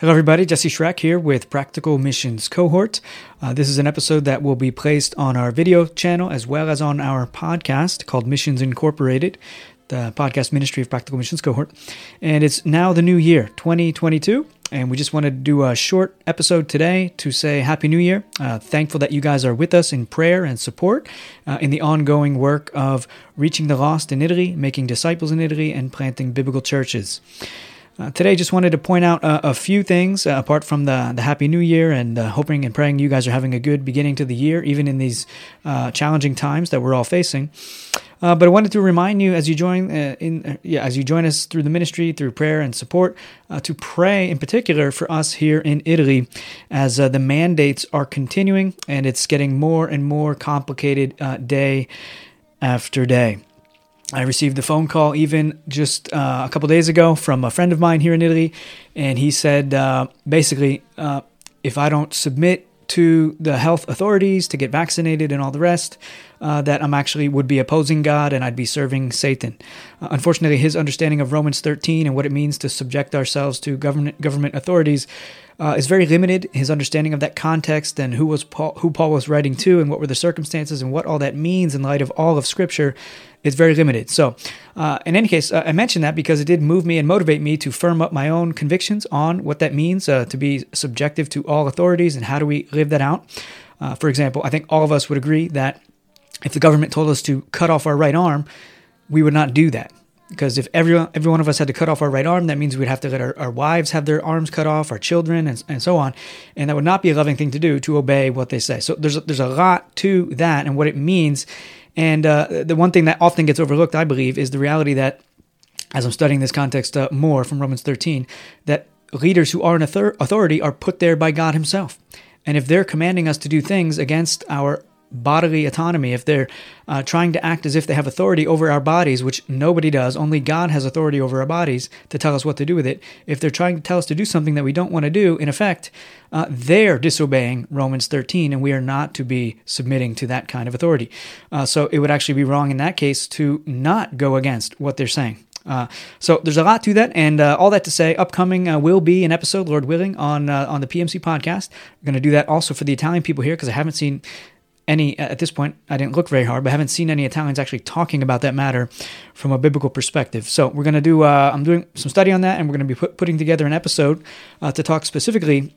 Hello, everybody. Jesse Schreck here with Practical Missions Cohort. Uh, this is an episode that will be placed on our video channel as well as on our podcast called Missions Incorporated, the podcast ministry of Practical Missions Cohort. And it's now the new year, 2022. And we just wanted to do a short episode today to say Happy New Year. Uh, thankful that you guys are with us in prayer and support uh, in the ongoing work of reaching the lost in Italy, making disciples in Italy, and planting biblical churches. Uh, today, just wanted to point out uh, a few things uh, apart from the, the Happy New Year and uh, hoping and praying you guys are having a good beginning to the year, even in these uh, challenging times that we're all facing. Uh, but I wanted to remind you as you join in, yeah, as you join us through the ministry, through prayer and support, to pray in particular for us here in Italy, as the mandates are continuing and it's getting more and more complicated day after day. I received a phone call even just uh, a couple days ago from a friend of mine here in Italy, and he said uh, basically, uh, if I don't submit to the health authorities to get vaccinated and all the rest, uh, that I'm actually would be opposing God and I'd be serving Satan. Uh, unfortunately, his understanding of Romans 13 and what it means to subject ourselves to government government authorities uh, is very limited. His understanding of that context and who was Paul, who Paul was writing to, and what were the circumstances, and what all that means in light of all of Scripture, is very limited. So, uh, in any case, uh, I mentioned that because it did move me and motivate me to firm up my own convictions on what that means uh, to be subjective to all authorities and how do we live that out. Uh, for example, I think all of us would agree that if the government told us to cut off our right arm, we would not do that. Because if every, every one of us had to cut off our right arm, that means we'd have to let our, our wives have their arms cut off, our children, and, and so on. And that would not be a loving thing to do to obey what they say. So there's a, there's a lot to that and what it means. And uh, the one thing that often gets overlooked, I believe, is the reality that, as I'm studying this context uh, more from Romans 13, that leaders who are an authority are put there by God Himself. And if they're commanding us to do things against our bodily autonomy, if they're uh, trying to act as if they have authority over our bodies, which nobody does, only God has authority over our bodies to tell us what to do with it. If they're trying to tell us to do something that we don't want to do, in effect, uh, they're disobeying Romans 13, and we are not to be submitting to that kind of authority. Uh, so it would actually be wrong in that case to not go against what they're saying. Uh, so there's a lot to that, and uh, all that to say, upcoming uh, will be an episode, Lord willing, on uh, on the PMC podcast. I'm going to do that also for the Italian people here because I haven't seen any at this point i didn't look very hard but I haven't seen any italians actually talking about that matter from a biblical perspective. So we're going to do uh, i'm doing some study on that and we're going to be put, putting together an episode uh, to talk specifically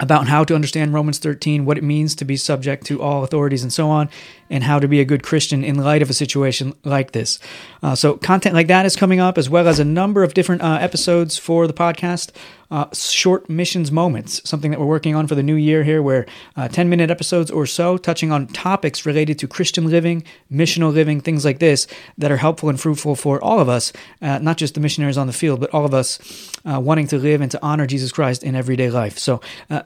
about how to understand Romans 13, what it means to be subject to all authorities, and so on, and how to be a good Christian in light of a situation like this. Uh, so, content like that is coming up, as well as a number of different uh, episodes for the podcast uh, short missions moments, something that we're working on for the new year here, where uh, 10 minute episodes or so touching on topics related to Christian living, missional living, things like this that are helpful and fruitful for all of us, uh, not just the missionaries on the field, but all of us uh, wanting to live and to honor Jesus Christ in everyday life. So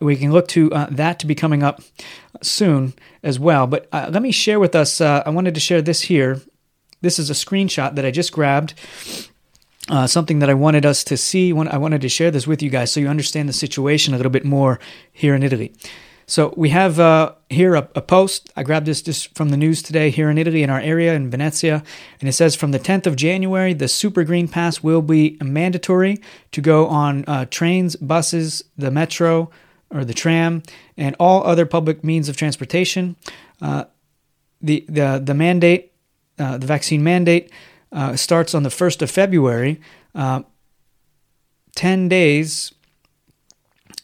we can look to that to be coming up soon as well. But let me share with us, I wanted to share this here. This is a screenshot that I just grabbed uh, something that I wanted us to see. When I wanted to share this with you guys so you understand the situation a little bit more here in Italy. So we have uh, here a, a, post. I grabbed this just from the news today here in Italy, in our area in Venezia, and it says from the 10th of January, the Super Green Pass will be mandatory to go on uh, trains, buses, the metro, or the tram, and all other public means of transportation. Uh, the the the mandate, uh, the vaccine mandate uh, starts on the 1st of February. Uh, 10 days,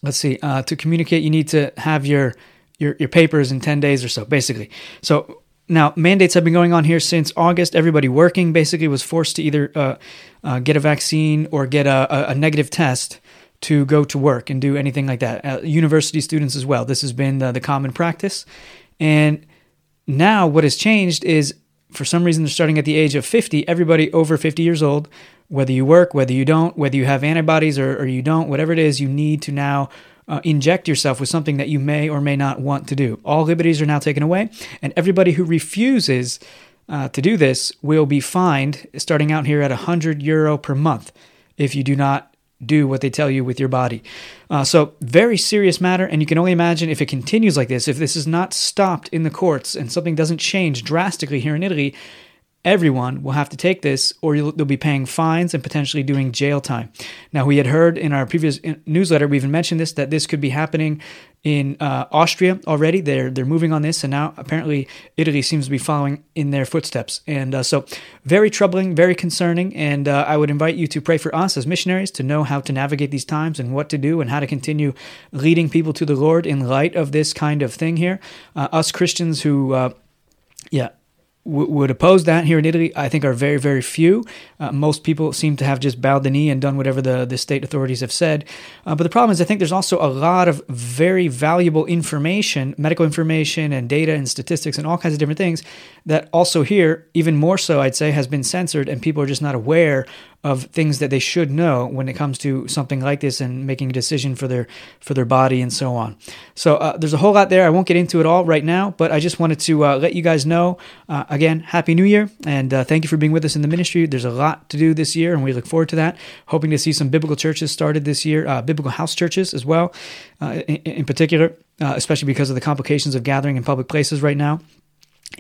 let's see, uh, to communicate, you need to have your, your, your papers in 10 days or so, basically. So now, mandates have been going on here since August. Everybody working basically was forced to either uh, uh, get a vaccine or get a, a, negative test to go to work and do anything like that. Uh, university students as well. This has been the, the common practice. And now, what has changed is for some reason they're starting at the age of 50 everybody over 50 years old whether you work whether you don't whether you have antibodies or, or you don't whatever it is you need to now uh, inject yourself with something that you may or may not want to do all liberties are now taken away and everybody who refuses uh, to do this will be fined starting out here at 100 euro per month if you do not do what they tell you with your body. Uh, so, very serious matter, and you can only imagine if it continues like this, if this is not stopped in the courts and something doesn't change drastically here in Italy, everyone will have to take this or they'll be paying fines and potentially doing jail time. Now, we had heard in our previous newsletter, we even mentioned this, that this could be happening in uh, Austria already. They're they're moving on this, and now apparently Italy seems to be following in their footsteps. And uh, so, very troubling, very concerning. And uh, I would invite you to pray for us as missionaries to know how to navigate these times and what to do and how to continue leading people to the Lord in light of this kind of thing here. Uh, us Christians who, uh, yeah w- would oppose that here in Italy, I think, are very, very few. Uh, most people seem to have just bowed the knee and done whatever the, the state authorities have said. Uh, but the problem is, I think there's also a lot of very valuable information, medical information and data and statistics and all kinds of different things that also here, even more so, I'd say, has been censored and people are just not aware of things that they should know when it comes to something like this and making a decision for their for their body and so on. So uh, there's a whole lot there. I won't get into it all right now, but I just wanted to uh, let you guys know uh, again, happy New Year, and uh, thank you for being with us in the ministry. There's a lot to do this year, and we look forward to that. Hoping to see some biblical churches started this year, uh, biblical house churches as well, uh, in, in, particular, especially because of the complications of gathering in public places right now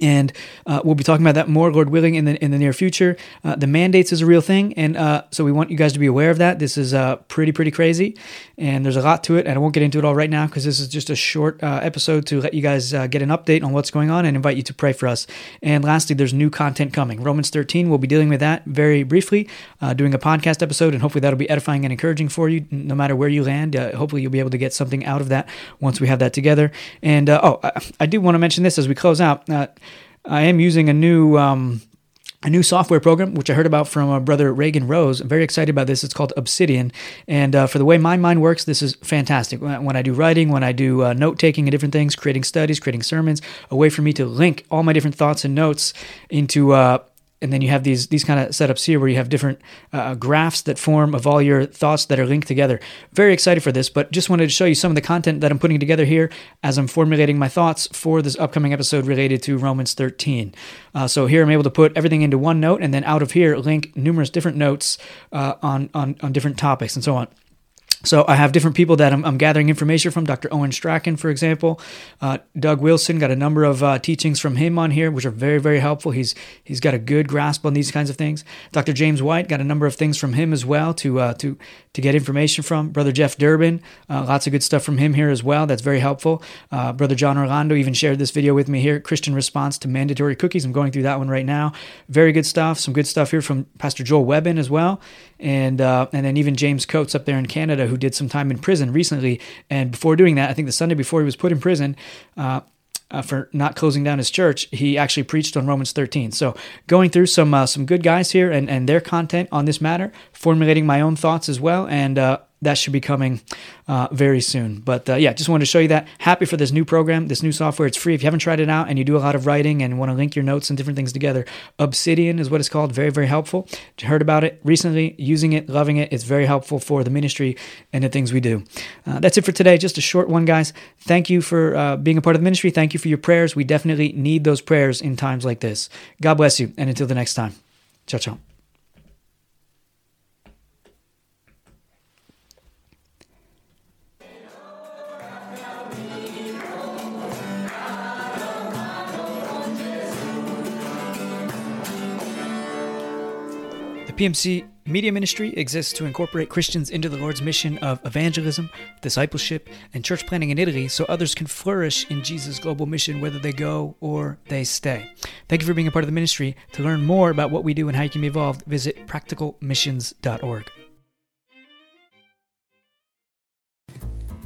and uh, we'll be talking about that more, Lord willing, in the in the near future. Uh, the mandates is a real thing, and uh, so we want you guys to be aware of that. This is uh, pretty pretty crazy, and there's a lot to it, and I won't get into it all right now because this is just a short uh, episode to let you guys uh, get an update on what's going on and invite you to pray for us. And lastly, there's new content coming. Romans 13, we'll be dealing with that very briefly, doing a podcast episode, and hopefully that'll be edifying and encouraging for you, no matter where you land. hopefully you'll be able to get something out of that once we have that together. And oh, I, I do want to mention this as we close out. I am using a new um, a new software program, which I heard about from uh, brother Reagan Rose. I'm very excited about this. It's called Obsidian. And uh, for the way my mind works, this is fantastic. When I do writing, when I do uh, note taking and different things, creating studies, creating sermons, a way for me to link all my different thoughts and notes into uh, and then you have these these kind of setups here where you have different uh, graphs that form of all your thoughts that are linked together. Very excited for this, but just wanted to show you some of the content that I'm putting together here as I'm formulating my thoughts for this upcoming episode related to Romans 13. Uh, so here I'm able to put everything into one note, and then out of here link numerous different notes uh, on, on on different topics and so on. So I have different people that I'm, I'm, gathering information from. Dr. Owen Strachan, for example, uh, Doug Wilson got a number of uh, teachings from him on here, which are very very helpful. He's he's got a good grasp on these kinds of things. Dr. James White got a number of things from him as well to uh, to to get information from. Brother Jeff Durbin, uh, lots of good stuff from him here as well. That's very helpful. Uh, Brother John Orlando even shared this video with me here. Christian response to mandatory cookies. I'm going through that one right now. Very good stuff. Some good stuff here from Pastor Joel Webbon as well, and uh, and then even James Coates up there in Canada who did some time in prison recently. And before doing that, I think the Sunday before he was put in prison, uh, uh, for not closing down his church, he actually preached on Romans 13. So going through some uh, some good guys here and, and their content on this matter, formulating my own thoughts as well, and uh, that should be coming uh, very soon. But uh, yeah, just wanted to show you that. Happy for this new program, this new software. It's free. If you haven't tried it out and you do a lot of writing and want to link your notes and different things together, Obsidian is what it's called. Very, very helpful. Heard about it recently, using it, loving it. It's very helpful for the ministry and the things we do. Uh, that's it for today. Just a short one, guys. Thank you for uh, being a part of the ministry. Thank you for your prayers. We definitely need those prayers in times like this. God bless you. And until the next time, ciao, ciao. The PMC Media Ministry exists to incorporate Christians into the Lord's mission of evangelism, discipleship, and church planting in Italy so others can flourish in Jesus' global mission whether they go or they stay. Thank you for being a part of the ministry. To learn more about what we do and how you can be involved, visit practicalmissions.org.